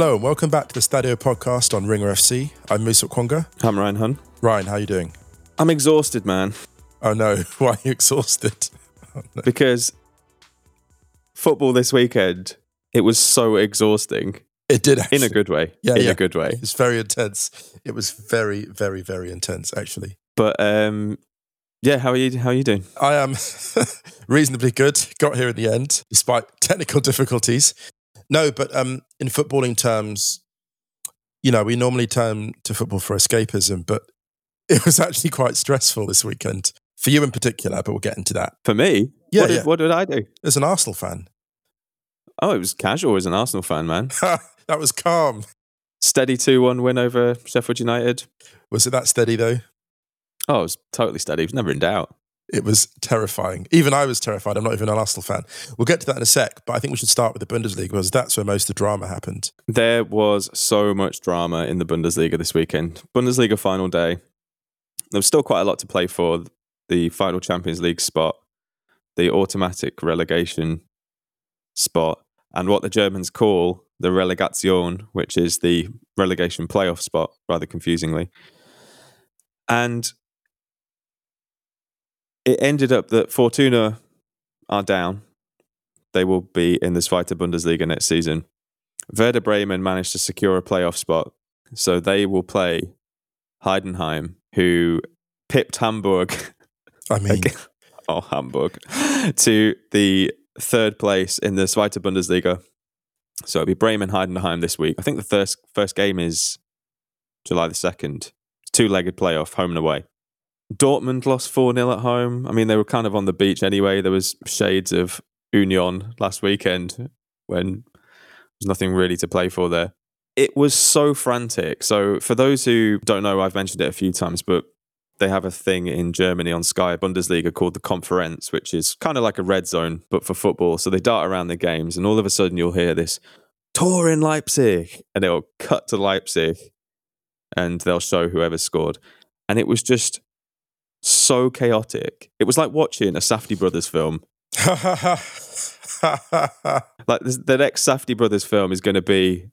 Hello and welcome back to the Stadio podcast on Ringer FC. I'm Musa Okwonga. I'm Ryan Hunn. Ryan, how are you doing? I'm exhausted, man, Oh no, why are you exhausted? because football this weekend, it was so exhausting It did actually. in a good way. Yeah, in yeah. a good way. It's very intense. It was very, very, very intense actually. But um, yeah, how are you? How are you doing? I am reasonably good. Got here in the end, despite technical difficulties. No, but um, in footballing terms, you know, we normally turn to football for escapism, but it was actually quite stressful this weekend for you in particular. But we'll get into that. For me, Yeah, what, did, yeah. what did I do? As an Arsenal fan, Oh, it was casual as an Arsenal fan, man. that was calm. Steady 2 1 win over Sheffield United. Was it that steady though? Oh, it was totally steady. It was never in doubt. It was terrifying. Even I was terrified. I'm not even an Arsenal fan. We'll get to that in a sec, but I think we should start with the Bundesliga because that's where most of the drama happened. There was so much drama in the Bundesliga this weekend. Bundesliga final day. There was still quite a lot to play for. The final Champions League spot, the automatic relegation spot, and what the Germans call the Relegation, which is the relegation playoff spot, rather confusingly. And it ended up that Fortuna are down. They will be in the Zweite Bundesliga next season. Werder Bremen managed to secure a playoff spot, so they will play Heidenheim, who pipped Hamburg, I mean, oh Hamburg, to the third place in the Zweite Bundesliga. So it'll be Bremen Heidenheim this week. I think the first first game is July the second. Two legged playoff, home and away. Dortmund lost 4 0 at home. I mean, they were kind of on the beach anyway. There was shades of Union last weekend when there's nothing really to play for there. It was so frantic. So, for those who don't know, I've mentioned it a few times, but they have a thing in Germany on Sky Bundesliga called the Conference, which is kind of like a red zone, but for football. So they dart around the games, and all of a sudden you'll hear this tour in Leipzig, and it'll cut to Leipzig, and they'll show whoever scored. And it was just so chaotic. It was like watching a Safdie Brothers film. Like this, the next Safdie Brothers film is going to be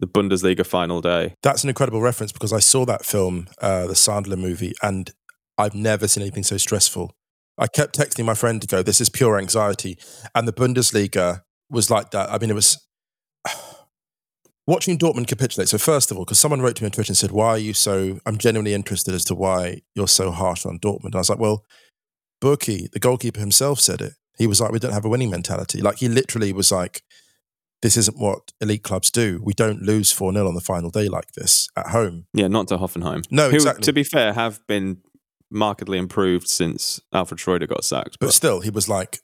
the Bundesliga final day. that's an incredible reference because I saw that film, uh, the Sandler movie, and I've never seen anything so stressful. I kept texting my friend to go, this is pure anxiety. And the Bundesliga was like that. I mean, it was watching Dortmund capitulate. So, first of all, because someone wrote to me on Twitter and said, Why are you so? I'm genuinely interested as to why you're so harsh on Dortmund. And I was like, Well, Burki, the goalkeeper himself, said it. He was like, We don't have a winning mentality. Like, he literally was like, This isn't what elite clubs do. We don't lose 4 0 on the final day like this at home. Yeah, not to Hoffenheim. No, who, exactly. to be fair, have been markedly improved since Alfred Schreuder got sacked. But But still, he was like,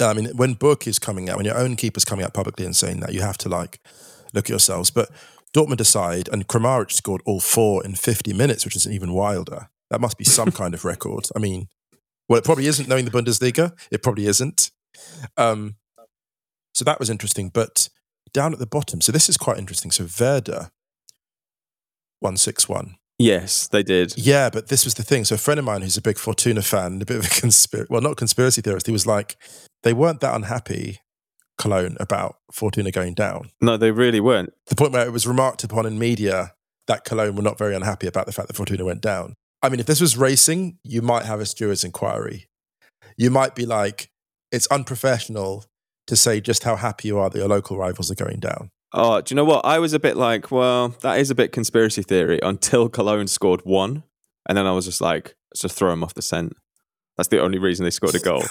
I mean, when Burki is coming out, when your own keeper's coming out publicly and saying that, you have to like look at yourselves. But Dortmund aside, and Kramaric scored all four in 50 minutes, which is even wilder. That must be some kind of record. I mean, well, it probably isn't knowing the Bundesliga. It probably isn't. Um, so that was interesting. But down at the bottom, so this is quite interesting. So Werder, 161. yes, they did. Yeah, but this was the thing. So a friend of mine who's a big Fortuna fan, a bit of a conspiracy, well, not conspiracy theorist, he was like, they weren't that unhappy, Cologne, about Fortuna going down. No, they really weren't. The point where it was remarked upon in media that Cologne were not very unhappy about the fact that Fortuna went down. I mean, if this was racing, you might have a steward's inquiry. You might be like, it's unprofessional to say just how happy you are that your local rivals are going down. Oh, do you know what? I was a bit like, well, that is a bit conspiracy theory until Cologne scored one. And then I was just like, let's just throw them off the scent. That's the only reason they scored a goal.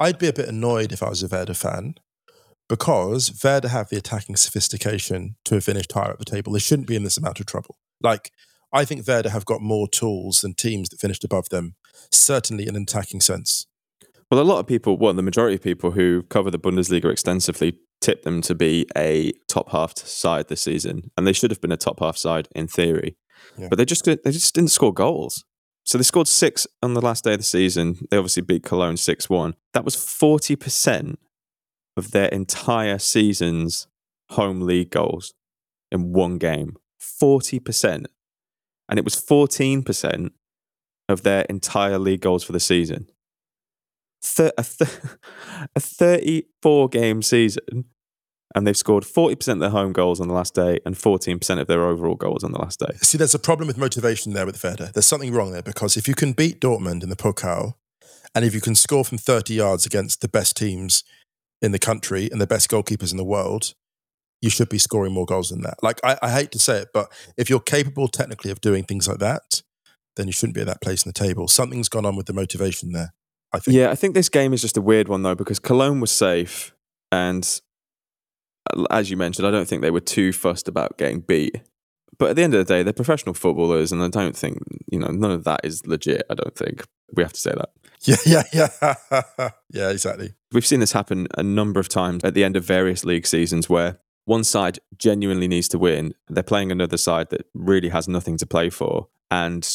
I'd be a bit annoyed if I was a Werder fan because Werder have the attacking sophistication to have finished higher up the table. They shouldn't be in this amount of trouble. Like, I think Werder have got more tools than teams that finished above them, certainly in an attacking sense. Well, a lot of people, well, the majority of people who cover the Bundesliga extensively tip them to be a top half side this season, and they should have been a top half side in theory. Yeah. But they just they just didn't score goals. So they scored six on the last day of the season. They obviously beat Cologne six one. That was forty percent of their entire season's home league goals in one game. Forty percent, and it was fourteen percent of their entire league goals for the season. A, th- a 34 game season and they've scored 40% of their home goals on the last day and 14% of their overall goals on the last day. See, there's a problem with motivation there with Werder. There's something wrong there because if you can beat Dortmund in the Pokal, and if you can score from 30 yards against the best teams in the country and the best goalkeepers in the world, you should be scoring more goals than that. Like, I, I hate to say it, but if you're capable technically of doing things like that, then you shouldn't be at that place in the table. Something's gone on with the motivation there. I think. Yeah, I think this game is just a weird one though because Cologne was safe, and as you mentioned, I don't think they were too fussed about getting beat. But at the end of the day, they're professional footballers, and I don't think you know none of that is legit. I don't think we have to say that. Yeah, yeah, yeah, yeah. Exactly. We've seen this happen a number of times at the end of various league seasons where one side genuinely needs to win. They're playing another side that really has nothing to play for, and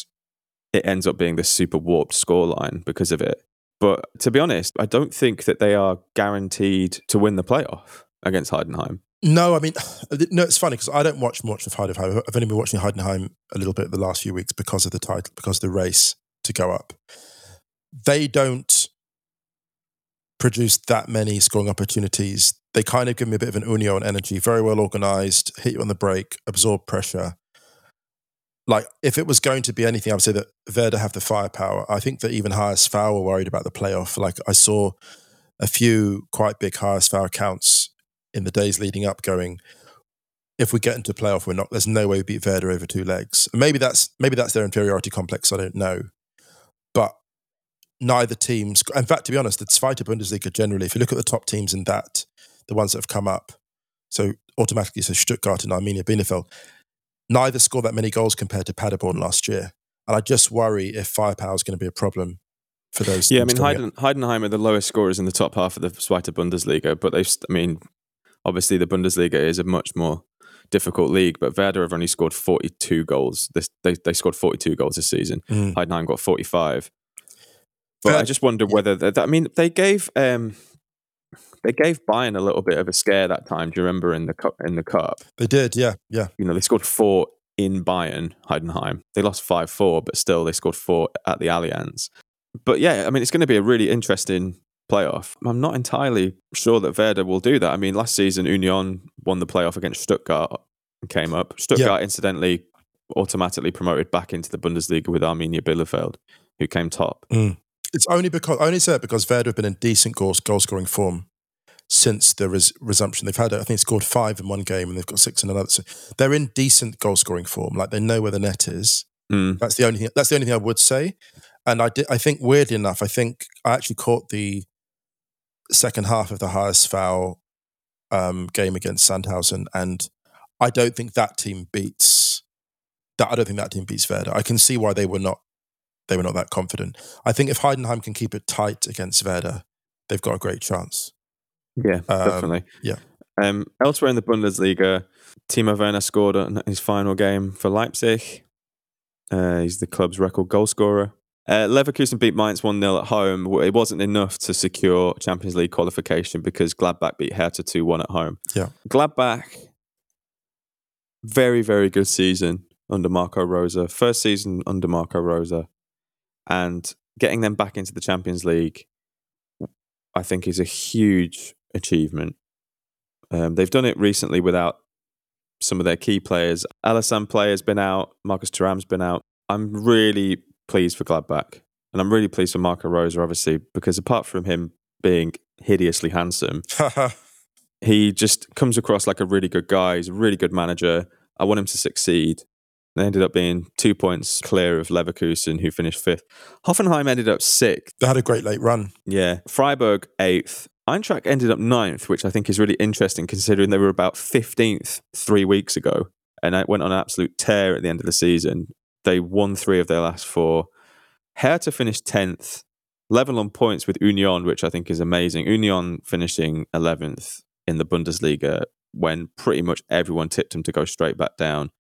it ends up being this super warped scoreline because of it. But to be honest, I don't think that they are guaranteed to win the playoff against Heidenheim. No, I mean, no, it's funny because I don't watch much of Heidenheim. I've only been watching Heidenheim a little bit the last few weeks because of the title, because of the race to go up. They don't produce that many scoring opportunities. They kind of give me a bit of an Union energy, very well organized, hit you on the break, absorb pressure. Like, if it was going to be anything, I would say that Werder have the firepower. I think that even HSV were worried about the playoff. Like, I saw a few quite big HSV accounts in the days leading up going, if we get into playoff, we're not. There's no way we beat Werder over two legs. maybe that's maybe that's their inferiority complex. I don't know, but neither teams. In fact, to be honest, the Zweite Bundesliga generally, if you look at the top teams in that, the ones that have come up, so automatically, so Stuttgart and Arminia Bielefeld, neither score that many goals compared to Paderborn last year. And I just worry if firepower is going to be a problem for those. Yeah, I mean, Heiden, Heidenheim are the lowest scorers in the top half of the Zweite Bundesliga, but they've, I mean, obviously the Bundesliga is a much more difficult league, but Werder have only scored 42 goals. This, they, they scored 42 goals this season. Mm. Heidenheim got 45. But I just wonder whether that, I mean they gave um, they gave Bayern a little bit of a scare that time. Do you remember in the cup? In the cup, they did. Yeah, yeah. You know, they scored four in Bayern Heidenheim. They lost five four, but still they scored four at the Allianz. But yeah, I mean, it's going to be a really interesting playoff. I'm not entirely sure that Werder will do that. I mean, last season Union won the playoff against Stuttgart and came up. Stuttgart, yeah. incidentally, automatically promoted back into the Bundesliga with Arminia Bielefeld, who came top. Mm. It's only because I only say it because Werder have been in decent goal, goal scoring form since the res- resumption. They've had, I think, scored five in one game and they've got six in another. So they're in decent goal scoring form. Like they know where the net is. Mm. That's the only thing. That's the only thing I would say. And I did. I think weirdly enough, I think I actually caught the second half of the HSV um, game against Sandhausen, and I don't think that team beats. That I don't think that team beats Werder. I can see why they were not. They were not that confident. I think if Heidenheim can keep it tight against Werder, they've got a great chance. Yeah, um, definitely. Yeah. Um, elsewhere in the Bundesliga, Timo Werner scored in his final game for Leipzig. Uh, he's the club's record goal scorer. Uh, Leverkusen beat Mainz 1 0 at home. It wasn't enough to secure Champions League qualification because Gladbach beat Hertha 2 1 at home. Yeah. Gladbach, very, very good season under Marco Rose. First season under Marco Rose. And getting them back into the Champions League, I think, is a huge achievement. Um, they've done it recently without some of their key players. Alassane Pléa has been out, Marcus Thuram's been out. I'm really pleased for Gladbach. And I'm really pleased for Marco Rose, obviously, because apart from him being hideously handsome, he just comes across like a really good guy. He's a really good manager. I want him to succeed. They ended up being two points clear of Leverkusen, who finished fifth. Hoffenheim ended up sixth. They had a great late run. Yeah. Freiburg, eighth. Eintracht ended up ninth, which I think is really interesting considering they were about 15th three weeks ago and it went on an absolute tear at the end of the season. They won three of their last four. Hertha finished 10th, level on points with Union, which I think is amazing. Union finishing 11th in the Bundesliga when pretty much everyone tipped them to go straight back down.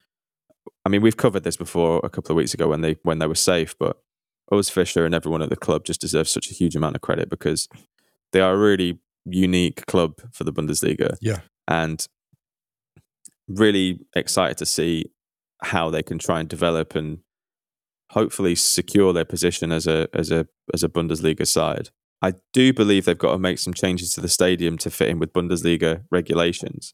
I mean, we've covered this before a couple of weeks ago when they when they were safe, but Urs Fischer and everyone at the club just deserves such a huge amount of credit because they are a really unique club for the Bundesliga. Yeah. And really excited to see how they can try and develop and hopefully secure their position as a as a as a Bundesliga side. I do believe they've got to make some changes to the stadium to fit in with Bundesliga regulations.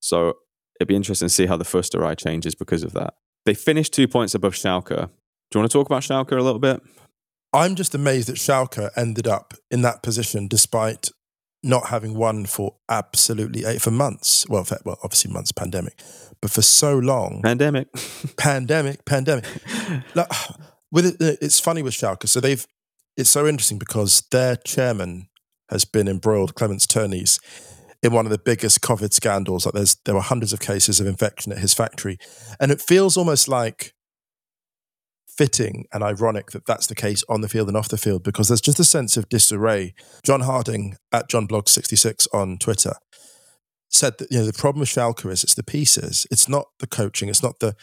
So it'd be interesting to see how the Försterei changes because of that. They finished two points above Schalke. Do you want to talk about Schalke a little bit? I'm just amazed that Schalke ended up in that position despite not having one for absolutely eight for months. Well, for, well, obviously months pandemic, but for so long. Pandemic, pandemic, pandemic. like, with it, it's funny with Schalke. So they've. It's so interesting because their chairman has been embroiled, Clemens Tönnies, in one of the biggest COVID scandals. Like there's there were hundreds of cases of infection at his factory, and it feels almost like fitting and ironic that that's the case on the field and off the field because there's just a sense of disarray. John Harding at John Blog 66 on Twitter said that you know the problem with Schalke is it's the pieces, it's not the coaching, it's not the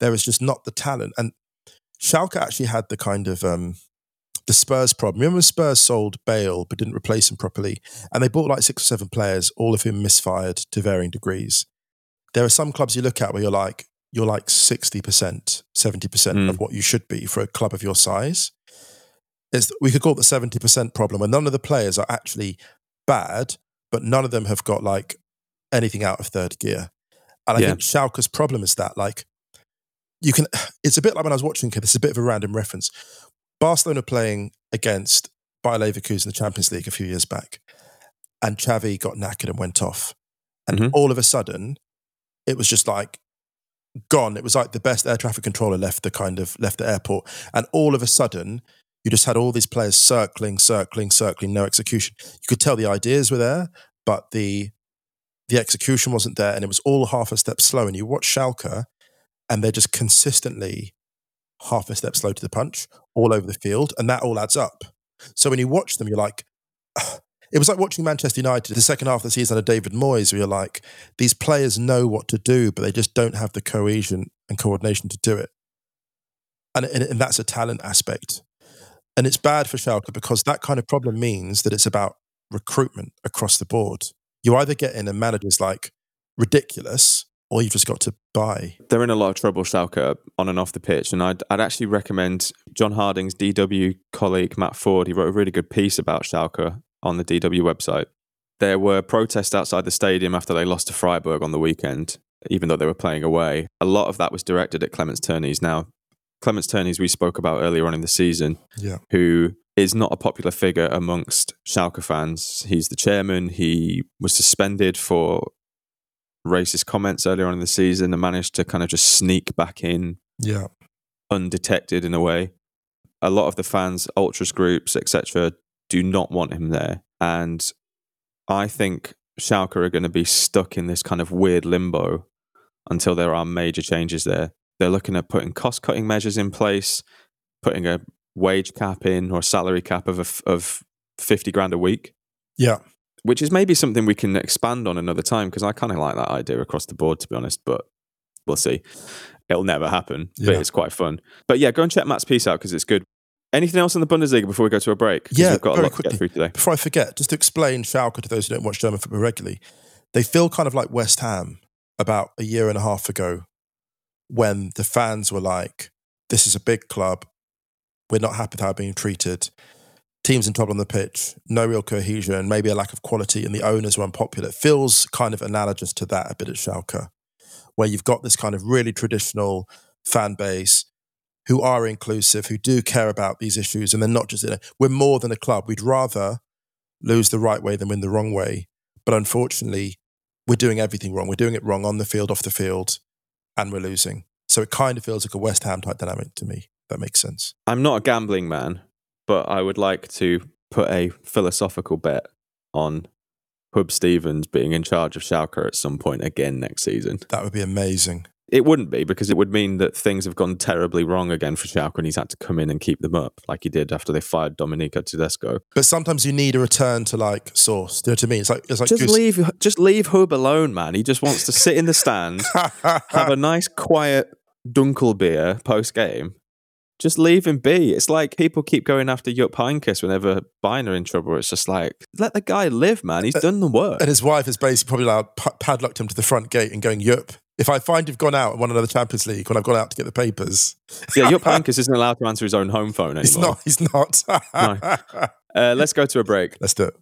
there is just not the talent. And Schalke actually had the kind of um, the Spurs problem. Remember Spurs sold Bale but didn't replace him properly, and they bought like six or seven players, all of whom misfired to varying degrees. There are some clubs you look at where you're like, you're like 60%, 70% mm. of what you should be for a club of your size. Is we could call it the 70% problem where none of the players are actually bad, but none of them have got like anything out of third gear. And I yeah. think Schalke's problem is that like you can it's a bit like when I was watching this is a bit of a random reference. Barcelona playing against Bayer Leverkusen in the Champions League a few years back, and Xavi got knackered and went off. And mm-hmm. all of a sudden, it was just like gone. It was like the best air traffic controller left the kind of left the airport, and all of a sudden, you just had all these players circling, circling, circling, no execution. You could tell the ideas were there, but the the execution wasn't there, and it was all half a step slow. And you watch Schalke, and they're just consistently half a step slow to the punch all over the field, and that all adds up. So when you watch them, you're like, it was like watching Manchester United the second half of the season under David Moyes, where you're like, these players know what to do, but they just don't have the cohesion and coordination to do it. And, and, and that's a talent aspect. And it's bad for Schalke because that kind of problem means that it's about recruitment across the board. You either get in and managers like ridiculous, or you've just got to buy. They're in a lot of trouble, Schalke, on and off the pitch. And I'd, I'd actually recommend John Harding's DW colleague, Matt Ford. He wrote a really good piece about Schalke on the DW website. There were protests outside the stadium after they lost to Freiburg on the weekend, even though they were playing away. A lot of that was directed at Clemens Tönnies. Now, Clemens Tönnies, we spoke about earlier on in the season, yeah. who is not a popular figure amongst Schalke fans. He's the chairman. He was suspended for racist comments earlier on in the season and managed to kind of just sneak back in yeah undetected in a way a lot of the fans ultras groups etc do not want him there. And I think Schalke are going to be stuck in this kind of weird limbo until there are major changes there. They're looking at putting cost cutting measures in place, putting a wage cap in or salary cap of a, of 50 grand a week. Yeah. Which is maybe something we can expand on another time because I kind of like that idea across the board, to be honest, but we'll see. It'll never happen, but it's quite fun. But yeah, go and check Matt's piece out because it's good. Anything else in the Bundesliga before we go to a break? Yeah, we've got very a lot quickly. to get through today. Before I forget, just to explain Schalke to those who don't watch German football regularly, they feel kind of like West Ham about a year and a half ago when the fans were like, this is a big club. We're not happy with how we're being treated. Teams in trouble on the pitch, no real cohesion, maybe a lack of quality, and the owners were unpopular. It feels kind of analogous to that a bit at Schalke, where you've got this kind of really traditional fan base who are inclusive, who do care about these issues, and they're not just, you know, we're more than a club. We'd rather lose the right way than win the wrong way. But unfortunately, we're doing everything wrong. We're doing it wrong on the field, off the field, and we're losing. So it kind of feels like a West Ham type dynamic to me. That makes sense. I'm not a gambling man, but I would like to put a philosophical bet on Huub Stevens being in charge of Schalke at some point again next season. That would be amazing. It wouldn't be because it would mean that things have gone terribly wrong again for Schalke and he's had to come in and keep them up like he did after they fired Domenico Tedesco. But sometimes you need a return to like source. Do you know what I mean? It's like it's like just Goose- leave just leave Huub alone, man. He just wants to sit in the stand, have a nice quiet dunkel beer post game. Just leave him be. It's like people keep going after Jupp Heynckes whenever Bayern are in trouble. It's just like, let the guy live, man. He's uh, done the work. And his wife has basically probably allowed, padlocked him to the front gate and going, Jupp, If I find you've gone out and won another Champions League when I've gone out to get the papers, Yeah, your Pancus isn't allowed to answer his own home phone anymore. he's not. He's not. Uh, let's go to a break. Let's do it.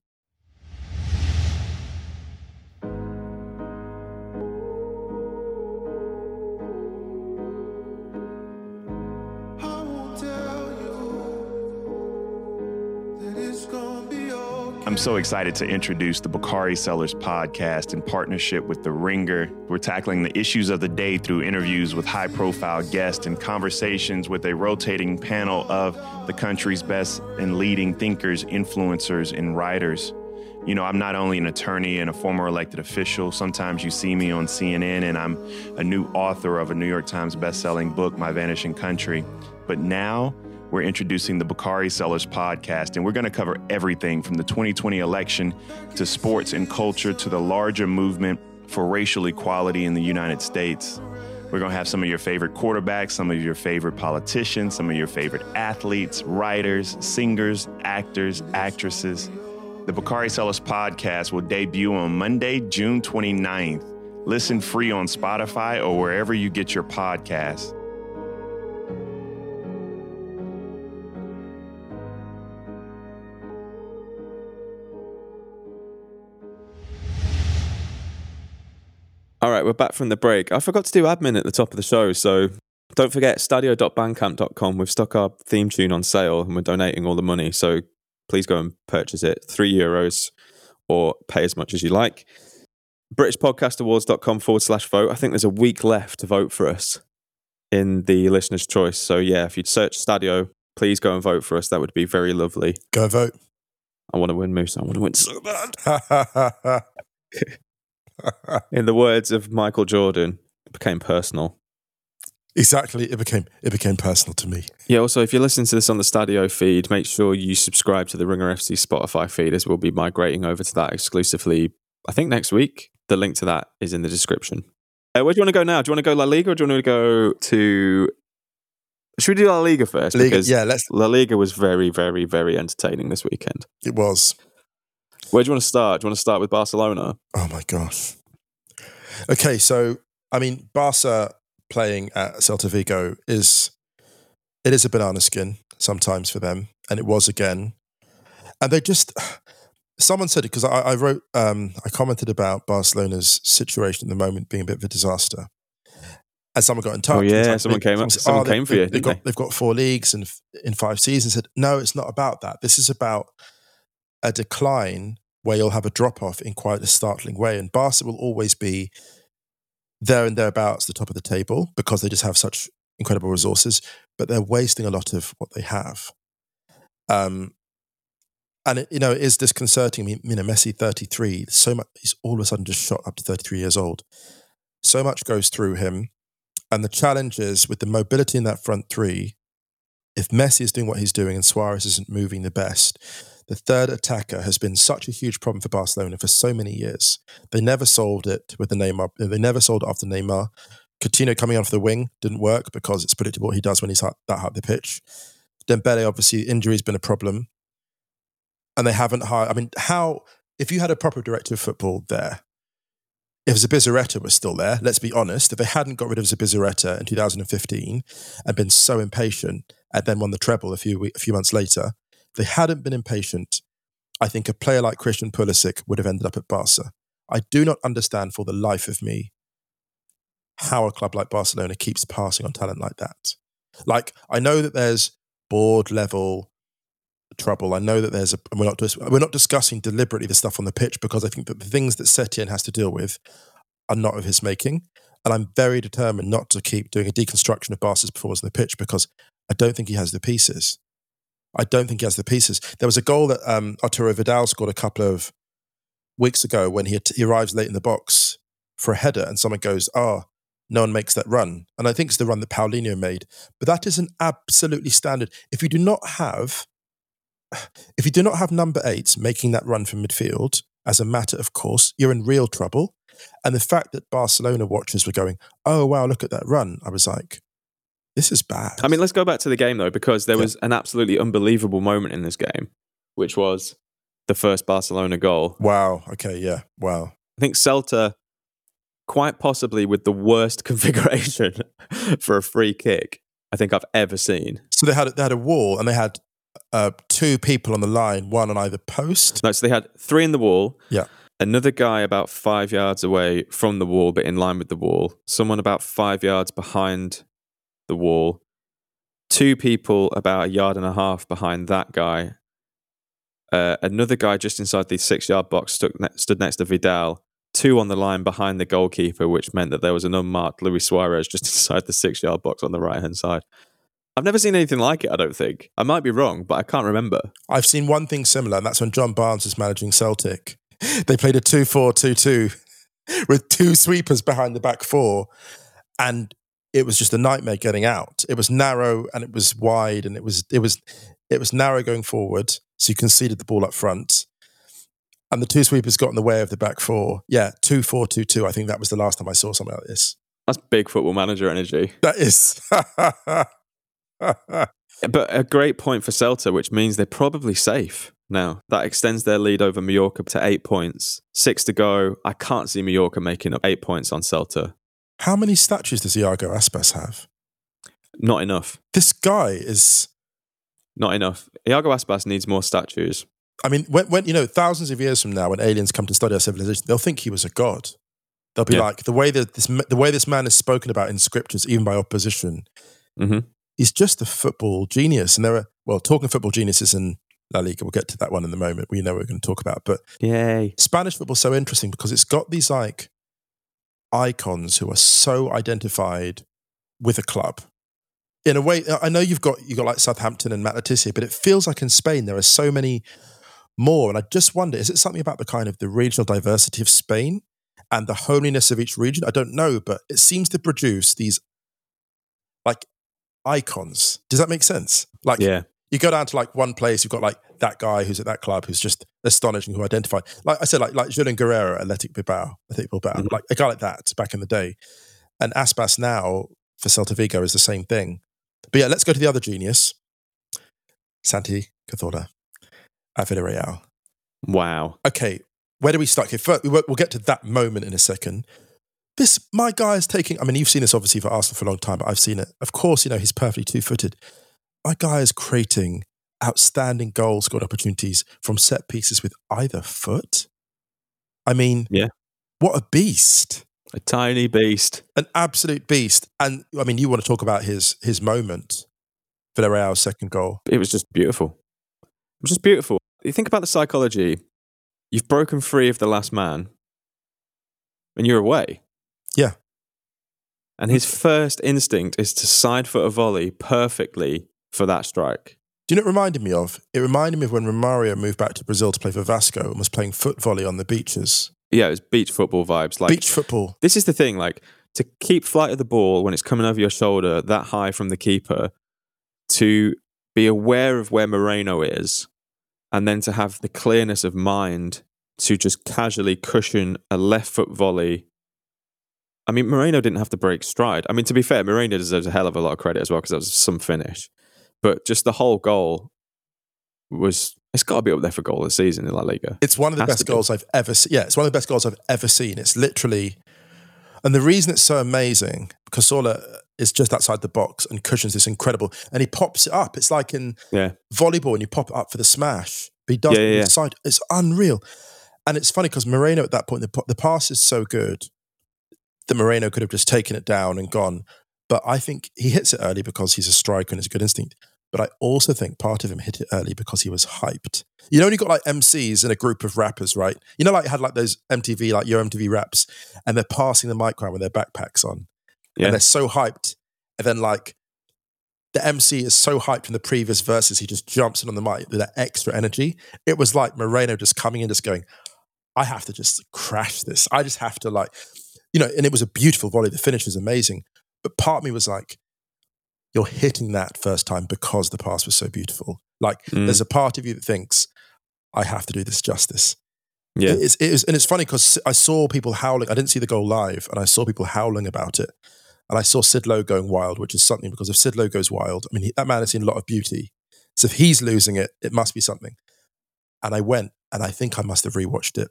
I'm so excited to introduce the Bakari Sellers podcast in partnership with The Ringer. We're tackling the issues of the day through interviews with high profile guests and conversations with a rotating panel of the country's best and leading thinkers, influencers, and writers. You know, I'm not only an attorney and a former elected official. Sometimes you see me on CNN, and I'm a new author of a New York Times bestselling book, My Vanishing Country. But now, we're introducing the Bakari Sellers podcast, and we're going to cover everything from the 2020 election to sports and culture to the larger movement for racial equality in the United States. We're going to have some of your favorite quarterbacks, some of your favorite politicians, some of your favorite athletes, writers, singers, actors, actresses. The Bakari Sellers podcast will debut on Monday, June 29th. Listen free on Spotify or wherever you get your podcasts. All right, we're back from the break. I forgot to do admin at the top of the show, so don't forget stadio.bandcamp.com. We've stuck our theme tune on sale and we're donating all the money, so please go and purchase it. Three euros or pay as much as you like. BritishPodcastAwards.com forward slash vote. I think there's a week left to vote for us in the listener's choice. So, yeah, if you'd search Stadio, please go and vote for us. That would be very lovely. Go vote. I want to win, Moose. I want to win so bad. In the words of Michael Jordan, it became personal. exactly. It became it became personal to me. Yeah, also, if you're listening to this on the Stadio feed, make sure you subscribe to the Ringer FC Spotify feed as we'll be migrating over to that exclusively, I think next week. The link to that is in the description. Uh, where do you want to go now? Do you want to go La Liga or do you want to go to. Should we do La Liga first? Liga, because yeah, let's. La Liga was very, very, very entertaining this weekend. It was. Where do you want to start? Do you want to start with Barcelona? Oh my gosh. Okay, so I mean, Barca playing at Celta Vigo is it is a banana skin sometimes for them, and it was again. And they just someone said it because I, I wrote um, I commented about Barcelona's situation at the moment being a bit of a disaster. And someone got in touch. Oh, yeah, someone came up- someone they- came for you, They, got, they? They've got four leagues and in five seasons. Said no, it's not about that. This is about a decline where you'll have a drop off in quite a startling way. And Barca will always be there and thereabouts the top of the table because they just have such incredible resources, but they're wasting a lot of what they have. Um, and it, you know, it is disconcerting. I mean, you know, Messi, thirty three, so much. He's all of a sudden just shot up to thirty three years old. So much goes through him, and the challenge is with the mobility in that front three. If Messi is doing what he's doing and Suarez isn't moving the best, the third attacker has been such a huge problem for Barcelona for so many years. They never solved it with the Neymar. They never solved it after Neymar. Coutinho coming off the wing didn't work because it's predictable what he does when he's that high up the pitch. Dembele, obviously, injury's been a problem. And they haven't hired. I mean, how, if you had a proper director of football there, if Zubizarreta was still there, let's be honest, if they hadn't got rid of Zubizarreta in 2015 and been so impatient and then won the treble a few, a few months later, they hadn't been impatient, I think a player like Christian Pulisic would have ended up at Barca. I do not understand for the life of me how a club like Barcelona keeps passing on talent like that. Like, I know that there's board level trouble. I know that there's a, we're not, dis- we're not discussing deliberately the stuff on the pitch because I think that the things that Setien has to deal with are not of his making. And I'm very determined not to keep doing a deconstruction of Barca's performance on the pitch because I don't think he has the pieces. I don't think he has the pieces. There was a goal that um, Arturo Vidal scored a couple of weeks ago when he, he arrives late in the box for a header and someone goes, oh, no one makes that run. And I think it's the run that Paulinho made. But that is an absolutely standard. If you do not have, if you do not have number eight making that run from midfield as a matter of course, you're in real trouble. And the fact that Barcelona watchers were going, oh, wow, look at that run. I was like, this is bad. I mean, let's go back to the game though, because there Yeah. was an absolutely unbelievable moment in this game, which was the first Barcelona goal. wow. Okay. Yeah. Wow. I think Celta quite possibly with the worst configuration for a free kick I think I've ever seen. So they had they had a wall and they had uh, two people on the line, one on either post. No, so they had three in the wall. Yeah. Another guy about five yards away from the wall, but in line with the wall. Someone about five yards behind the wall. Two people about a yard and a half behind that guy. Uh, another guy just inside the six yard box stood, ne- stood next to Vidal. Two on the line behind the goalkeeper, which meant that there was an unmarked Luis Suarez just inside the six yard box on the right hand side. I've never seen anything like it, I don't think. I might be wrong, but I can't remember. I've seen one thing similar, and that's when John Barnes was managing Celtic. They played a 2 4 2 2 with two sweepers behind the back four. And it was just a nightmare getting out. It was narrow and it was wide and it was it was it was narrow going forward. So you conceded the ball up front. And the two sweepers got in the way of the back four. Yeah, 2 4 2 2. I think that was the last time I saw something like this. That's big football manager energy. That is. But a great point for Celta, which means they're probably safe now. That extends their lead over Mallorca to eight points. Six to go. I can't see Mallorca making up eight points on Celta. How many statues does Iago Aspas have? Not enough. This guy is Not enough. Iago Aspas needs more statues. I mean, when, when you know, thousands of years from now, when aliens come to study our civilization, they'll think he was a god. They'll be Yeah. like the way that this the way this man is spoken about in scriptures, even by opposition. hmm He's just a football genius, and there are well, talking football geniuses in La Liga. We'll get to that one in a moment. We know what we're going to talk about, but Yay. Spanish football's so interesting because it's got these like icons who are so identified with a club. In a way, I know you've got you got like Southampton and Matt Le Tissier, but it feels like in Spain there are so many more. And I just wonder, is it something about the kind of the regional diversity of Spain and the homeliness of each region? I don't know, but it seems to produce these like icons. Does that make sense? Like Yeah. You go down to like one place, you've got like that guy who's at that club who's just astonishing, who identified. Like I said, like like Julen Guerrero, at Athletic Bilbao, Athletic Bilbao, Mhm. like a guy like that back in the day. And Aspas now for Celta Vigo is the same thing. But yeah, let's go to the other genius, Santi Cazorla at Villarreal. Wow. Okay, where do we start? Okay, first, we- we'll get to that moment in a second. This, my guy is taking, I mean, you've seen this obviously for Arsenal for a long time, but I've seen it. Of course, you know, he's perfectly two My guy is creating outstanding goal scored opportunities from set pieces with either foot. I mean, Yeah. what a beast. A tiny beast. An absolute beast. And I mean, you want to talk about his his moment, Villarreal's second goal. It was just beautiful. It was just beautiful. You think about the psychology. You've broken free of the last man, and you're away. Yeah. And his first instinct is to side foot a volley perfectly for that strike. Do you know what it reminded me of? It reminded me of when Romario moved back to Brazil to play for Vasco and was playing foot volley on the beaches. Yeah, it was beach football vibes. Like Beach football. this is the thing. Like to keep flight of the ball when it's coming over your shoulder that high from the keeper, to be aware of where Moreno is, and then to have the clearness of mind to just casually cushion a left foot volley. I mean, Moreno didn't have to break stride. I mean, to be fair, Moreno deserves a hell of a lot of credit as well because that was some finish. But just the whole goal was, it's got to be up there for goal of the season in La Liga. It's one of the Has best to be. goals I've ever seen. Yeah, it's one of the best goals I've ever seen. It's literally, and the reason it's so amazing, Cazorla is just outside the box and cushions this incredible, and he pops it up. It's like in Yeah. volleyball and you pop it up for the smash. But he does Yeah, it yeah, with yeah. the side. It's unreal. And it's funny because Moreno at that point, the, the pass is so good that Moreno could have just taken it down and gone. But I think he hits it early because he's a striker and has a good instinct. But I also think part of him hit it early because he was hyped. You know, when you got like MCs in a group of rappers, right? You know, like had like those MTV, like your MTV raps, and they're passing the mic around with their backpacks on. Yeah. And they're so hyped. And then like the MC is so hyped from the previous verses, he just jumps in on the mic with that extra energy. It was like Moreno just coming in, just going, I have to just crash this. I just have to like, you know, and it was a beautiful volley. The finish was amazing. But part of me was like, you're hitting that first time because the past was so beautiful. Like Mm. there's a part of you that thinks, I have to do this justice. Yeah. It's, it is, and it's funny because I saw people howling. I didn't see the goal live, and I saw people howling about it. And I saw Sid Lowe going wild, which is something because if Sid Lowe goes wild, I mean, he, that man has seen a lot of beauty. So if he's losing it, it must be something. And I went, and I think I must have rewatched it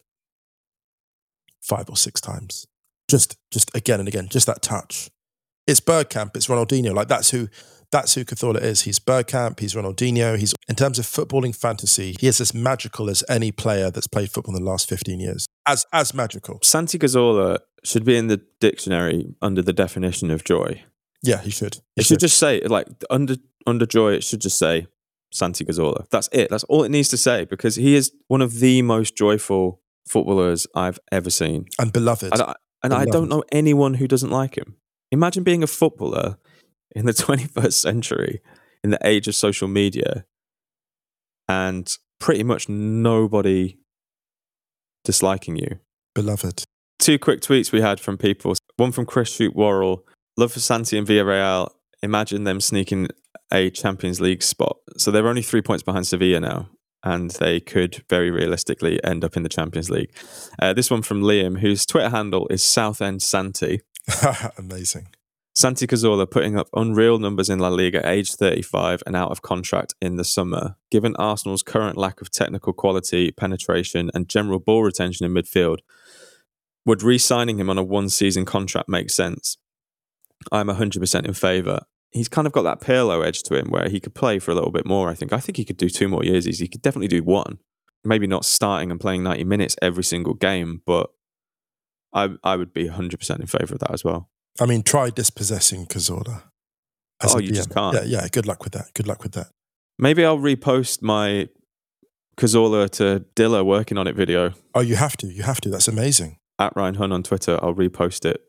five or six times. Just, just again and again, just that touch. It's Bergkamp. It's Ronaldinho. Like that's who, that's who Cazorla is. He's Bergkamp. He's Ronaldinho. He's in terms of footballing fantasy, he is as magical as any player that's played football in the last fifteen years. As as magical. Santi Cazorla should be in the dictionary under the definition of joy. Yeah, he should. He It should just say like under under joy. It should just say Santi Cazorla. That's it. That's all it needs to say because he is one of the most joyful footballers I've ever seen. and beloved. And I, and I don't know anyone who doesn't like him. Imagine being a footballer in the 21st century, in the age of social media, and pretty much nobody disliking you. beloved. Two quick tweets we had from people. One from Chris Shoot Worrell. Love for Santi and Villarreal. Imagine them sneaking a Champions League spot. So they're only three points behind Sevilla now, and they could very realistically end up in the Champions League. Uh, this one from Liam, whose Twitter handle is Southend Santi. Amazing. Santi Cazorla putting up unreal numbers in La Liga, age 35 and out of contract in the summer. Given Arsenal's current lack of technical quality, penetration, and general ball retention in midfield, would re signing him on a one season contract make sense? I'm 100% in favour. He's kind of got that Pirlo edge to him where he could play for a little bit more, I think. I think he could do two more years. He could definitely do one. Maybe not starting and playing 90 minutes every single game, but I, I would be 100% in favour of that as well. I mean, try dispossessing as Oh, you just can't. Yeah, yeah. Good luck with that. Good luck with that. Maybe I'll repost my Cazorla to Dilla working on it video Oh, you have to. You have to. That's amazing. at Ryan Hunn on Twitter. I'll repost it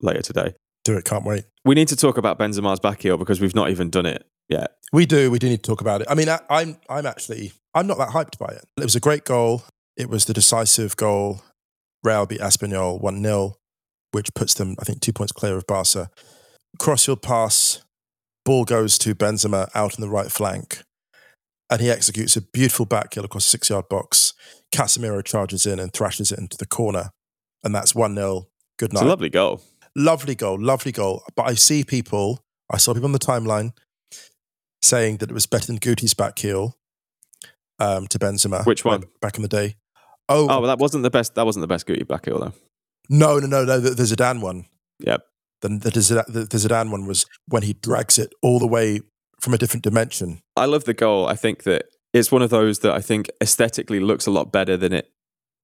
later today. Do it. Can't wait. We need to talk about Benzema's back heel because we've not even done it yet. We do. We do need to talk about it. I mean, I, I'm, I'm actually, I'm not that hyped by it. It was a great goal. It was the decisive goal. Real beat Espanyol 1 0, which puts them, I think, two points clear of Barca. Crossfield pass, ball goes to Benzema out on the right flank, and he executes a beautiful back heel across six yard box. Casemiro charges in and thrashes it into the corner, and that's 1 0. Good night. It's a lovely goal. lovely goal, lovely goal. But I see people, I saw people on the timeline saying that it was better than Guti's back heel um, to Benzema. Which one? Back in the day. Oh, Oh, well, that wasn't the best. That wasn't the best back heel though. no, no, no, no. The, the Zidane one. Yep. The, the, Zidane, the, the Zidane one was when he drags it all the way from a different dimension. I love the goal. I think that it's one of those that I think aesthetically looks a lot better than it.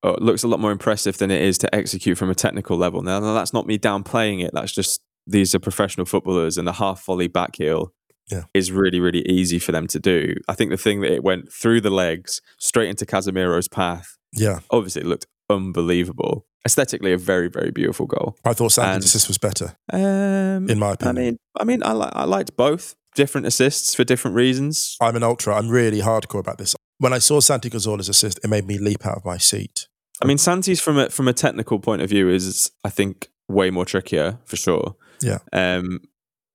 Looks a lot more impressive than it is to execute from a technical level. Now, now, that's not me downplaying it. That's just these are professional footballers, and a half volley back heel Yeah. is really, really easy for them to do. I think the thing that it went through the legs straight into Casemiro's path. Yeah. Obviously, it looked unbelievable. Aesthetically, a very, very beautiful goal. I thought Santi's assist was better, Um, in my opinion. I mean, I mean, I, li- I liked both different assists for different reasons. I'm an ultra. I'm really hardcore about this. When I saw Santi Cazorla's assist, it made me leap out of my seat. I mean, Santi's from a from a technical point of view is, I think, way more trickier for sure. Yeah. Um,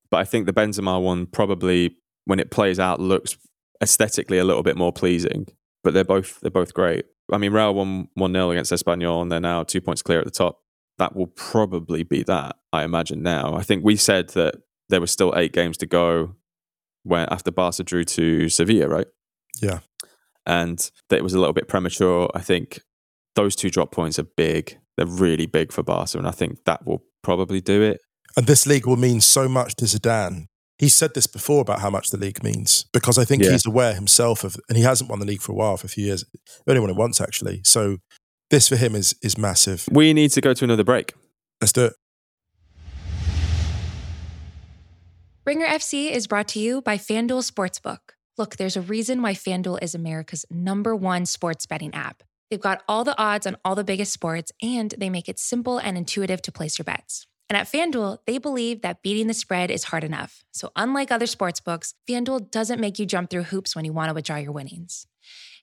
but I think the Benzema one probably, when it plays out, looks aesthetically a little bit more pleasing. But they're both they're both great. I mean, Real won one 0 against Espanyol, and they're now two points clear at the top. That will probably be that. I imagine now. I think we said that there were still eight games to go when after Barca drew to Sevilla, right? Yeah. and that it was a little bit premature. I think those two drop points are big. They're really big for Barca, and I think that will probably do it. And this league will mean so much to Zidane. He said this before about how much the league means because I think Yeah. he's aware himself of, and he hasn't won the league for a while, for a few years. Only won it once actually. So this for him is is massive. We need to go to another break. Let's do it. Ringer FC is brought to you by FanDuel Sportsbook. Look, there's a reason why FanDuel is America's number one sports betting app. They've got all the odds on all the biggest sports, and they make it simple and intuitive to place your bets. And at FanDuel, they believe that beating the spread is hard enough. So, unlike other sportsbooks, FanDuel doesn't make you jump through hoops when you want to withdraw your winnings.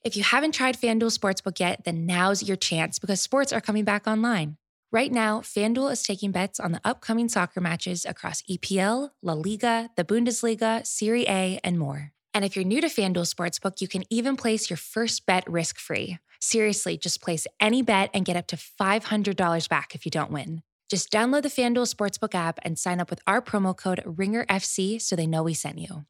If you haven't tried FanDuel Sportsbook yet, then now's your chance because sports are coming back online. Right now, FanDuel is taking bets on the upcoming soccer matches across EPL, La Liga, the Bundesliga, Serie A, and more. And if you're new to FanDuel Sportsbook, you can even place your first bet risk free. Seriously, just place any bet and get up to $500 back if you don't win. Just download the FanDuel Sportsbook app and sign up with our promo code RINGERFC so they know we sent you.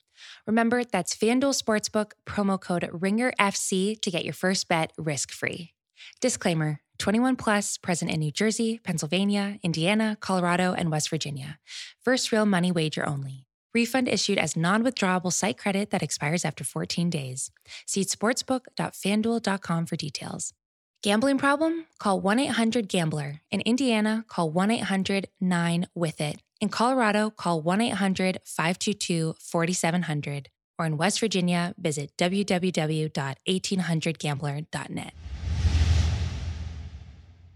Remember, that's FanDuel Sportsbook, promo code RINGERFC to get your first bet risk free. Disclaimer 21 plus, present in New Jersey, Pennsylvania, Indiana, Colorado, and West Virginia. First real money wager only. Refund issued as non withdrawable site credit that expires after 14 days. See sportsbook.fanduel.com for details. Gambling problem? Call 1 800 Gambler. In Indiana, call 1 800 9 with it. In Colorado, call 1 800 522 4700. Or in West Virginia, visit www.1800gambler.net.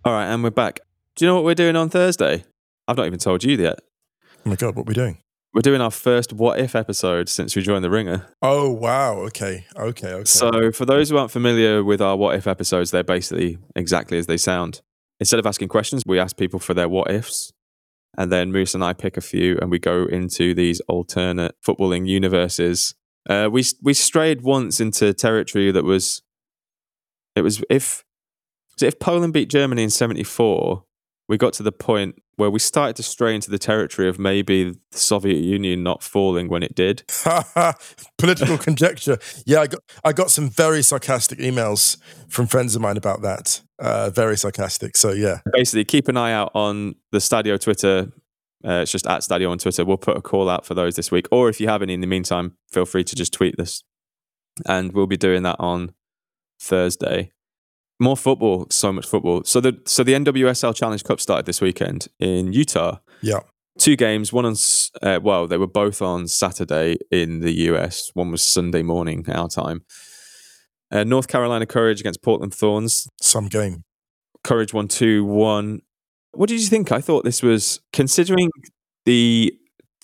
All right, and we're back. Do you know what we're doing on Thursday? I've not even told you yet. Oh my god, what are we doing? We're doing our first What If episode since we joined the Ringer. Oh wow. Okay. Okay. Okay. So, for those who aren't familiar with our What If episodes, they're basically exactly as they sound. Instead of asking questions, we ask people for their What Ifs. And then Moose and I pick a few and we go into these alternate footballing universes. Uh, we, we strayed once into territory that was, it was if, was if Poland beat Germany in 74, we got to the point where we started to stray into the territory of maybe the Soviet Union not falling when it did. Political conjecture. Yeah, I got I got some very sarcastic emails from friends of mine about that. Uh, very sarcastic. So yeah, Basically, keep an eye out on the Stadio Twitter. Uh, it's just at Stadio on Twitter. We'll put a call out for those this week. Or if you have any in the meantime, feel free to just tweet this. And we'll be doing that on Thursday. More football, so much football. So the so the NWSL Challenge Cup started this weekend in Utah. yeah. Two games. One on uh, well, they were both on Saturday in the US. One was Sunday morning our time. Uh, North Carolina Courage against Portland Thorns. Some game. Courage one two one. What did you think? I thought this was considering the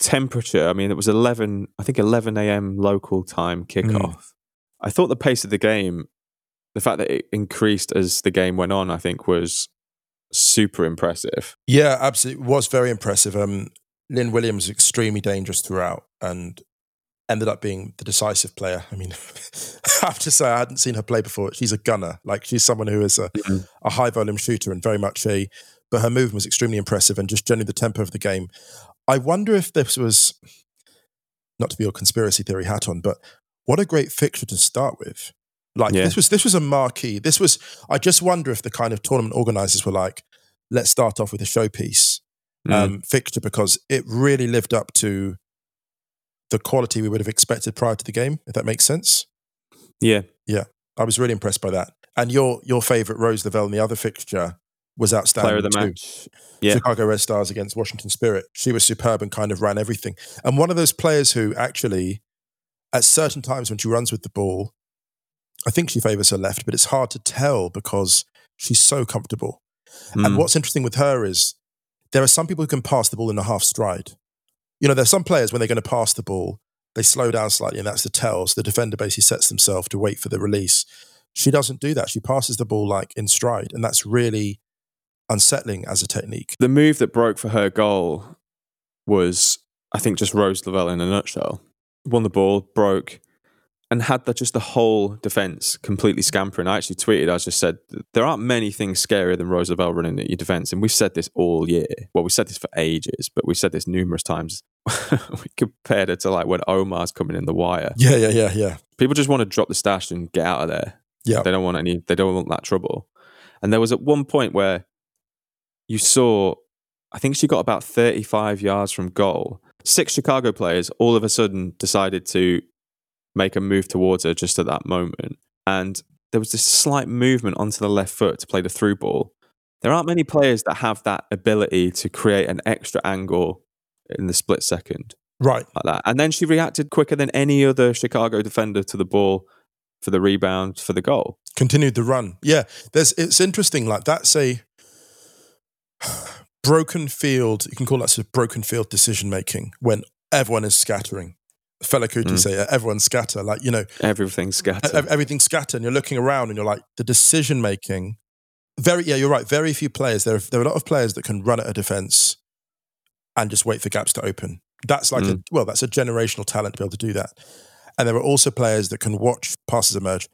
temperature. I mean, it was eleven. I think eleven a.m. local time kickoff. I thought the pace of the game, the fact that it increased as the game went on, I think was super impressive. Yeah, absolutely. It was very impressive. Um, Lynn Williams was extremely dangerous throughout and ended up being the decisive player. I mean, I have to say, I hadn't seen her play before. She's a gunner. Like, she's someone who is a, Mhm. a high volume shooter and very much a, but her movement was extremely impressive and just generally the tempo of the game. I wonder if this was, not to be a conspiracy theory hat on, but what a great fixture to start with. Like Yeah. this was this was a marquee. This was I just wonder if the kind of tournament organizers were like, let's start off with a showpiece Mm. um, fixture because it really lived up to the quality we would have expected prior to the game, if that makes sense. yeah, yeah. I was really impressed by that. And your your favorite Rose Lavelle in the other fixture was outstanding. player of the too. match. Yeah, Chicago Red Stars against Washington Spirit. She was superb and kind of ran everything. And one of those players who actually, at certain times when she runs with the ball, I think she favors her left, but it's hard to tell because she's so comfortable. And Mm. what's interesting with her is there are some people who can pass the ball in a half stride. You know, there's some players when they're going to pass the ball, they slow down slightly, and that's the tell. So the defender basically sets themselves to wait for the release. She doesn't do that. She passes the ball like in stride, and that's really unsettling as a technique. the move that broke for her goal was, I think, just Rose Lavelle in a nutshell. Won the ball, broke, and had just the whole defense completely scampering. I actually tweeted, I just said, there aren't many things scarier than Rose Lavelle running at your defense. And we've said this all year. Well, we've said this for ages, but we've said this numerous times. we compared it to like when Omar's coming in the wire. Yeah, yeah, yeah, yeah. People just want to drop the stash and get out of there. Yeah. They don't want any, they don't want that trouble. And there was at one point where you saw, I think she got about 35 yards from goal. Six Chicago players all of a sudden decided to make a move towards her just at that moment. And there was this slight movement onto the left foot to play the through ball. There aren't many players that have that ability to create an extra angle in the split second Right. like that. And then she reacted quicker than any other Chicago defender to the ball for the rebound for the goal. Continued the run. Yeah. There's it's interesting. Like that's a broken field. You can call that sort of broken field decision making when everyone is scattering. Fela Kuti Mm. say everyone scatter. Like, you know, Everything's scattered. ev- everything's scattered and you're looking around and you're like the decision making very yeah you're right very few players there are, there are a lot of players that can run at a defense and just wait for gaps to open that's like a, well that's a generational talent to be able to do that and there are also players that can watch passes emerge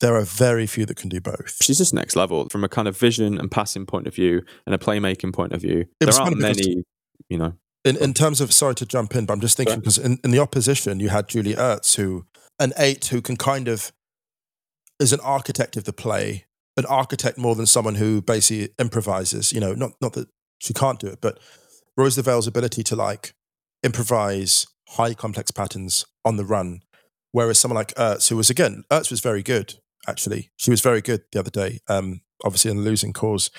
there are very few that can do both She's just next level from a kind of vision and passing point of view and a playmaking point of view. It There aren't many, you know. In, in terms of sorry to jump in but i'm just thinking because in, in the opposition you had julie ertz who an eight who can kind of is an architect of the play an architect more than someone who basically improvises. You know, not not that she can't do it, but Rose Lavelle's ability to like improvise high complex patterns on the run, whereas someone like Ertz, who was again, Ertz was very good actually. She was very good the other day, um, obviously in a losing cause,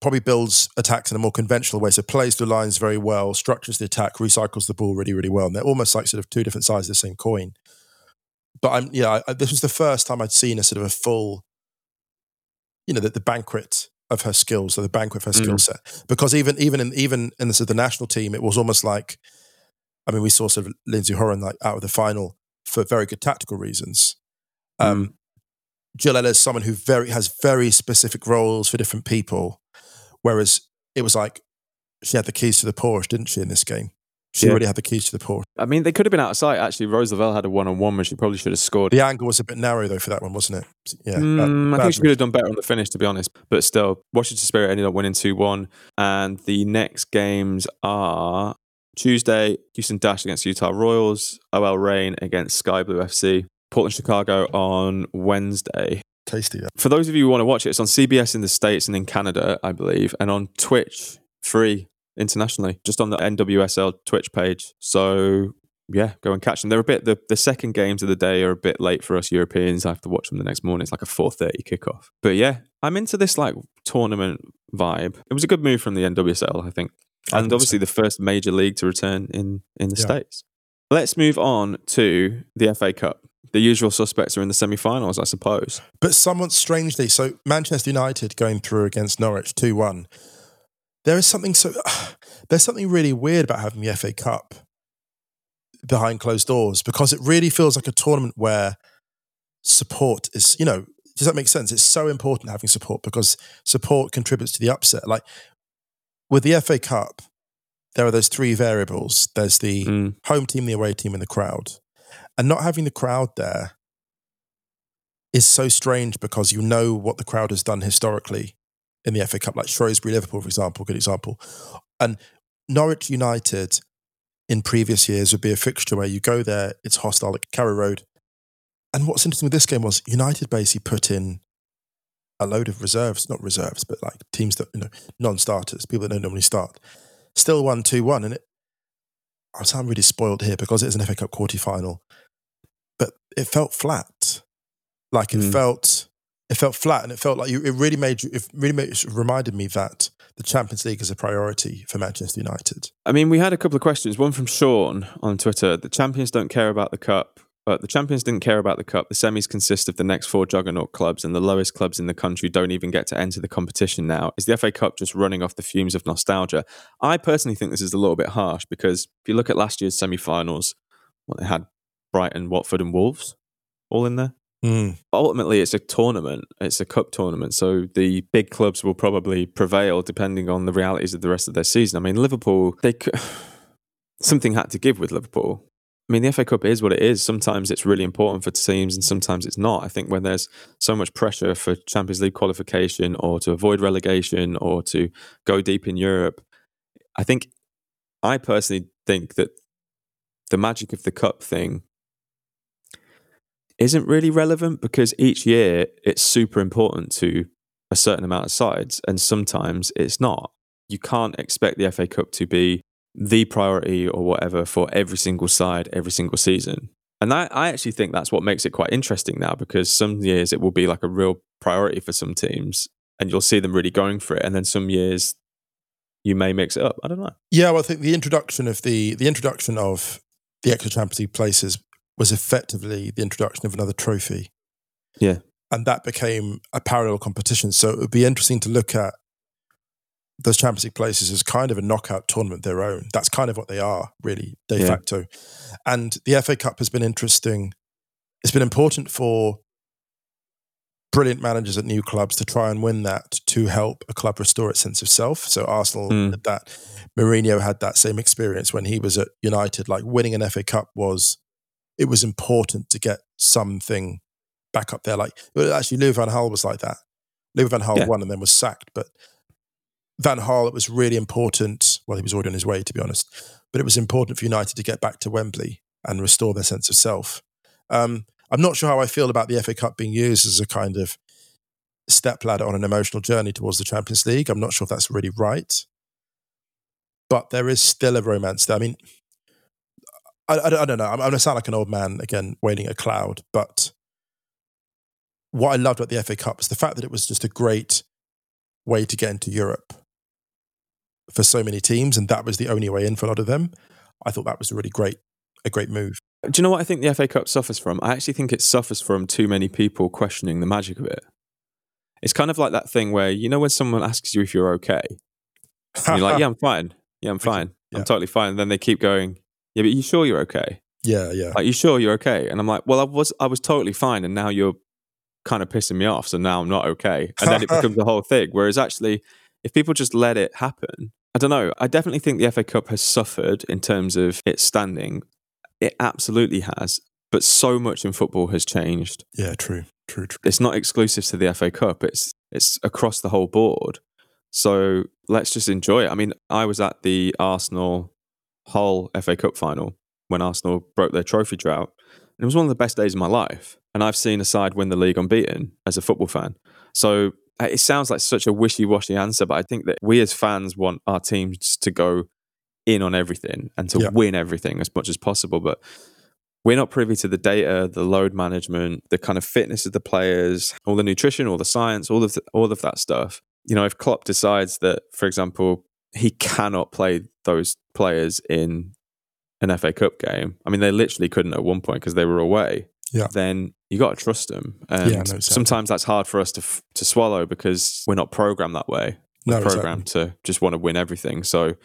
probably builds attacks in a more conventional way. So plays the lines very well, structures the attack, recycles the ball really, really well. And they're almost like sort of two different sides of the same coin. But I'm, yeah, I, this was the first time I'd seen a sort of a full, you know, the, the banquet of her skills, or the banquet of her skill Mm. set. Because even even in even in the, sort of the national team, it was almost like, I mean, we saw sort of Lindsey Horan like out of the final for very good tactical reasons. Um, Jill Ellis is someone who very has very specific roles for different people, whereas it was like she had the keys to the Porsche, didn't she? In this game, she Yeah. really had the keys to the Porsche. I mean, they could have been out of sight. Actually, Rose Lavelle had a one-on-one where she probably should have scored. The angle was a bit narrow though for that one, wasn't it? Yeah, Mm, bad- I think she could have done better on the finish, to be honest. But still, Washington Spirit ended up winning 2 1. And the next games are Tuesday, Houston Dash against Utah Royals, OL Reign against Sky Blue FC, Portland Chicago on Wednesday. Tasty. yeah. For those of you who want to watch it, it's on CBS in the States and in Canada, I believe, and on Twitch, free internationally, just on the NWSL Twitch page. So yeah, go and catch them. They're a bit the, the second games of the day are a bit late for us Europeans. I have to watch them the next morning. It's like a four thirty kickoff. But yeah, I'm into this like tournament vibe. It was a good move from the NWSL, I think. And obviously the first major league to return in in the Yeah. States. Let's move on to the FA Cup. The usual suspects are in the semi-finals, I suppose. But somewhat strangely, so Manchester United going through against Norwich 2 1. There is something so, there's something really weird about having the FA Cup behind closed doors because it really feels like a tournament where support is, you know, does that make sense? It's so important having support because support contributes to the upset. Like with the FA Cup, there are those three variables there's the Mm. home team, the away team, and the crowd. And not having the crowd there is so strange because you know what the crowd has done historically in the FA Cup, like Shrewsbury, Liverpool, for example, good example. And Norwich United in previous years would be a fixture where you go there, it's hostile at Carrow Road. And what's interesting with this game was United basically put in a load of reserves, not reserves, but like teams that, you know, non starters, people that don't normally start. Still won 2 1. And it, I sound really spoiled here because it is an FA Cup quarter final, it felt flat. Like it Mm. felt, it felt flat, and it felt like you. It really made you. It really made, it reminded me that the Champions League is a priority for Manchester United. I mean, we had a couple of questions. One from Sean on Twitter. The champions don't care about the cup. But the champions didn't care about the cup. The semis consist of the next four juggernaut clubs, and the lowest clubs in the country don't even get to enter the competition now. Is the FA Cup just running off the fumes of nostalgia? I personally think this is a little bit harsh because if you look at last year's semi finals, well, they had Brighton, Watford, and Wolves all in there. Mm. ultimately it's a tournament. It's a cup tournament. So the big clubs will probably prevail depending on the realities of the rest of their season. I mean liverpool they c- something had to give with liverpool. I mean the fa cup is what it is. Sometimes it's really important for teams and sometimes it's not. I think when there's so much pressure for champions league qualification or to avoid relegation or to go deep in europe i think i personally think that the magic of the cup thing isn't really relevant because each year it's super important to a certain amount of sides and sometimes it's not. You can't expect the FA Cup to be the priority or whatever for every single side every single season. And I, actually think that's what makes it quite interesting now because some years it will be like a real priority for some teams and you'll see them really going for it. And then some years you may mix it up. I don't know. Yeah, well, I think the introduction of the the introduction of the extra Champions League places was effectively the introduction of another trophy. Yeah. and that became a parallel competition. So it would be interesting to look at those Champions League places as kind of a knockout tournament their own. That's kind of what they are, really, de Yeah. facto. And the FA Cup has been interesting. It's been important for brilliant managers at new clubs to try and win that to help a club restore its sense of self. So Arsenal Mm. did that. Mourinho had that same experience when he was at United. Like winning an FA Cup was, it was important to get something back up there. Like actually, Louis van Gaal was like that. Louis van Gaal Yeah. won and then was sacked, but Van Gaal, it was really important. Well, he was already on his way, to be honest, but it was important for United to get back to Wembley and restore their sense of self. Um, I'm not sure how I feel about the FA Cup being used as a kind of stepladder on an emotional journey towards the Champions League. I'm not sure if that's really right, but there is still a romance there. I mean, I, I, I don't know. I'm, I'm going to sound like an old man again, waiting a cloud, but what I loved about the FA Cup is the fact that it was just a great way to get into Europe for so many teams, and that was the only way in for a lot of them. I thought that was a really great, a great move. Do you know what I think the FA Cup suffers from? I actually think it suffers from too many people questioning the magic of it. It's kind of like that thing where you know when someone asks you if you're okay, and you're like, "Yeah, I'm fine. Yeah, I'm fine. I'm totally fine." And then they keep going, "Yeah, but you sure you're okay? yeah, yeah, Like, you sure you're okay?" And I'm like, "Well, I was, I was totally fine, and now you're kind of pissing me off, so now I'm not okay." And then it becomes a whole thing. Whereas actually, if people just let it happen, I don't know. I definitely think the FA Cup has suffered in terms of its standing. It absolutely has, but so much in football has changed yeah. True, true, true. it's not exclusive to the FA Cup. It's it's across the whole board. So let's just enjoy it. I mean, I was at the Arsenal Hull FA Cup final when Arsenal broke their trophy drought. And it was one of the best days of my life. And I've seen a side win the league unbeaten as a football fan. So uh, it sounds like such a wishy-washy answer, but I think that we as fans want our teams to go in on everything and to Yeah. win everything as much as possible. But we're not privy to the data, the load management, the kind of fitness of the players, all the nutrition, all the science, all of the, all of that stuff. You know, if Klopp decides that, for example, he cannot play those players in an FA Cup game, I mean, they literally couldn't at one point because they were away. Yeah. Then you got to trust them, and Yeah, no, sometimes that's hard for us to f- to swallow because we're not programmed that way. No, We're programmed to just want to win everything. So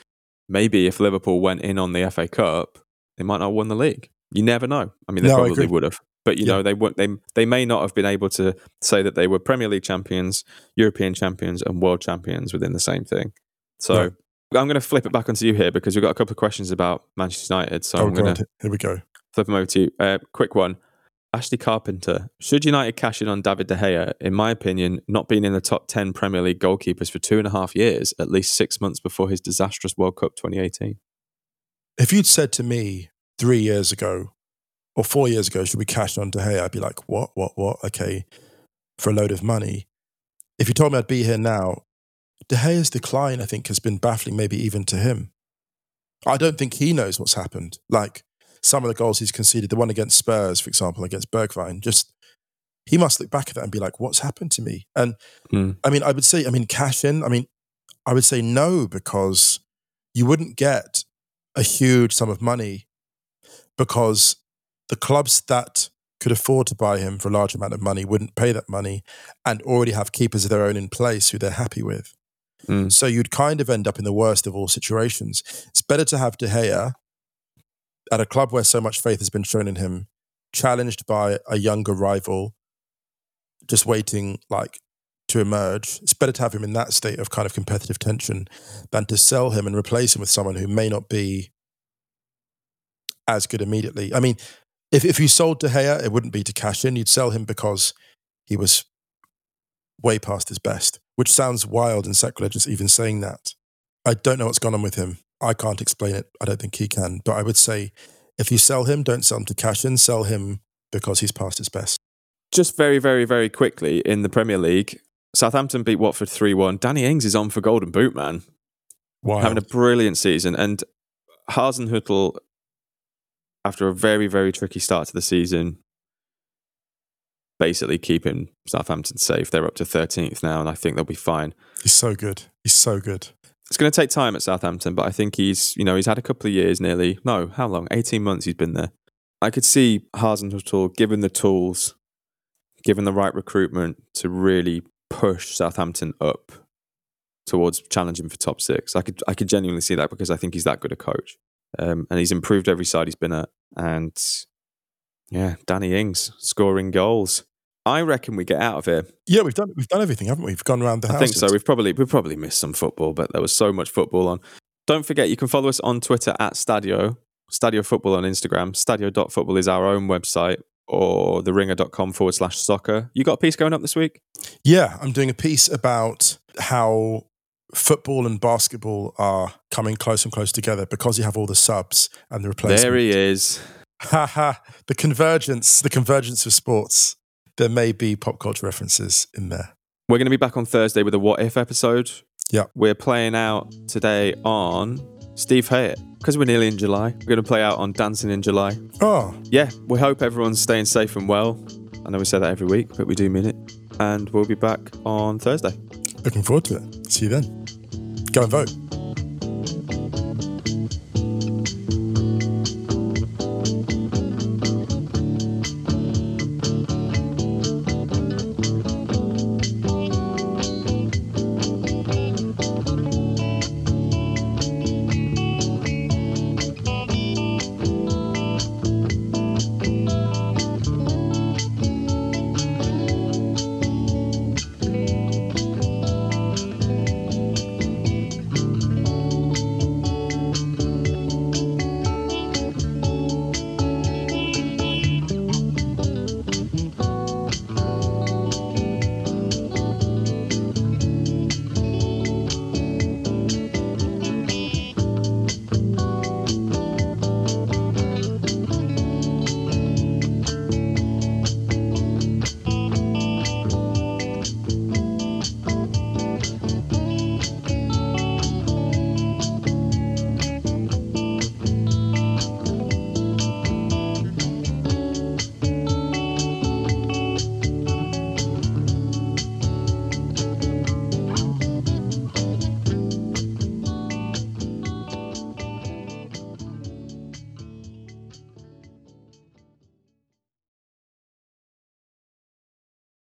maybe if Liverpool went in on the FA Cup, they might not have won the league. You never know. I mean, they No, probably would have, but you Yeah. know, they would they they may not have been able to say that they were Premier League champions, European champions, and world champions within the same thing. So. I'm going to flip it back onto you here because we've got a couple of questions about Manchester United. So oh, I'm going to here we go. flip them over to you. Uh, quick one. Ashley Carpenter. Should United cash in on David De Gea? In my opinion, not being in the top 10 Premier League goalkeepers for two and a half years, at least six months before his disastrous World Cup 2018. If you'd said to me three years ago or four years ago, should we cash on De Gea? I'd be like, what, what, what? Okay, for a load of money. If you told me I'd be here now, De Gea's decline, I think, has been baffling, maybe even to him. I don't think he knows what's happened. Like some of the goals he's conceded, the one against Spurs, for example, against Bergwijn, just he must look back at that and be like, what's happened to me? And Hmm. I mean, I would say, I mean, cash in, I mean, I would say no, because you wouldn't get a huge sum of money because the clubs that could afford to buy him for a large amount of money wouldn't pay that money and already have keepers of their own in place who they're happy with. Mm. So you'd kind of end up in the worst of all situations. It's better to have De Gea at a club where so much faith has been shown in him, challenged by a younger rival, just waiting like to emerge. It's better to have him in that state of kind of competitive tension than to sell him and replace him with someone who may not be as good immediately. I mean, if if you sold De Gea, it wouldn't be to cash in. You'd sell him because he was way past his best, which sounds wild and sacrilegious even saying that. I don't know what's gone on with him. I can't explain it. I don't think he can. But I would say if you sell him, don't sell him to cash in, sell him because he's past his best. Just very, very, very quickly in the Premier League, Southampton beat Watford 3 1. Danny Ings is on for Golden Boot, man. Wild. having a brilliant season. And Hasenhüttl, after a very, very tricky start to the season, basically keeping Southampton safe. They're up to 13th now, and I think they'll be fine. he's so good. He's so good. It's going to take time at Southampton, but I think he's, you know, he's had a couple of years nearly. No, how long? 18 months he's been there. I could see Hasenhüttl given the tools, given the right recruitment to really push Southampton up towards challenging for top six. I could I could genuinely see that because I think he's that good a coach, um, and he's improved every side he's been at. And yeah, Danny Ings scoring goals. I reckon we get out of here. Yeah, we've done we've done everything, haven't we? We've gone around the house. I think so. We've probably we've probably missed some football, but there was so much football on. Don't forget, you can follow us on Twitter at Stadio, Stadio Football on Instagram. Stadio.football is our own website or theringer.com forward slash soccer. You got a piece going up this week? Yeah, I'm doing a piece about how football and basketball are coming close and close together because you have all the subs and the replacement. There he is. Ha ha. The convergence, the convergence of sports. There may be pop culture references in there. We're going to be back on Thursday with a what if episode. Yeah. We're playing out today on Steve Hiett because we're nearly in July. We're going to play out on Dancing in July. Oh, Yeah, we hope everyone's staying safe and well. I know we say that every week, but we do mean it. And we'll be back on Thursday. looking forward to it. See you then. Go and vote.